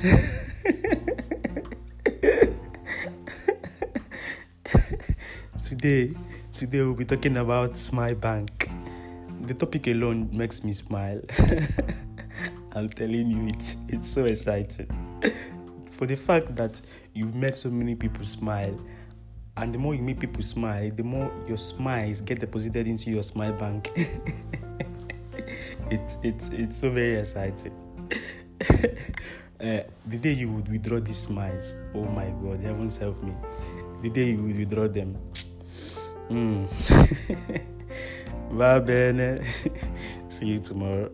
today, today we'll be talking about Smile Bank. The topic alone makes me smile. I'm telling you, it's it's so exciting. For the fact that you've made so many people smile, and the more you make people smile, the more your smiles get deposited into your smile bank. it's it's it's so very exciting. Uh, the day you would withdraw these smiles, oh my God, heavens help me. The day you would withdraw them, mm. va bene. See you tomorrow.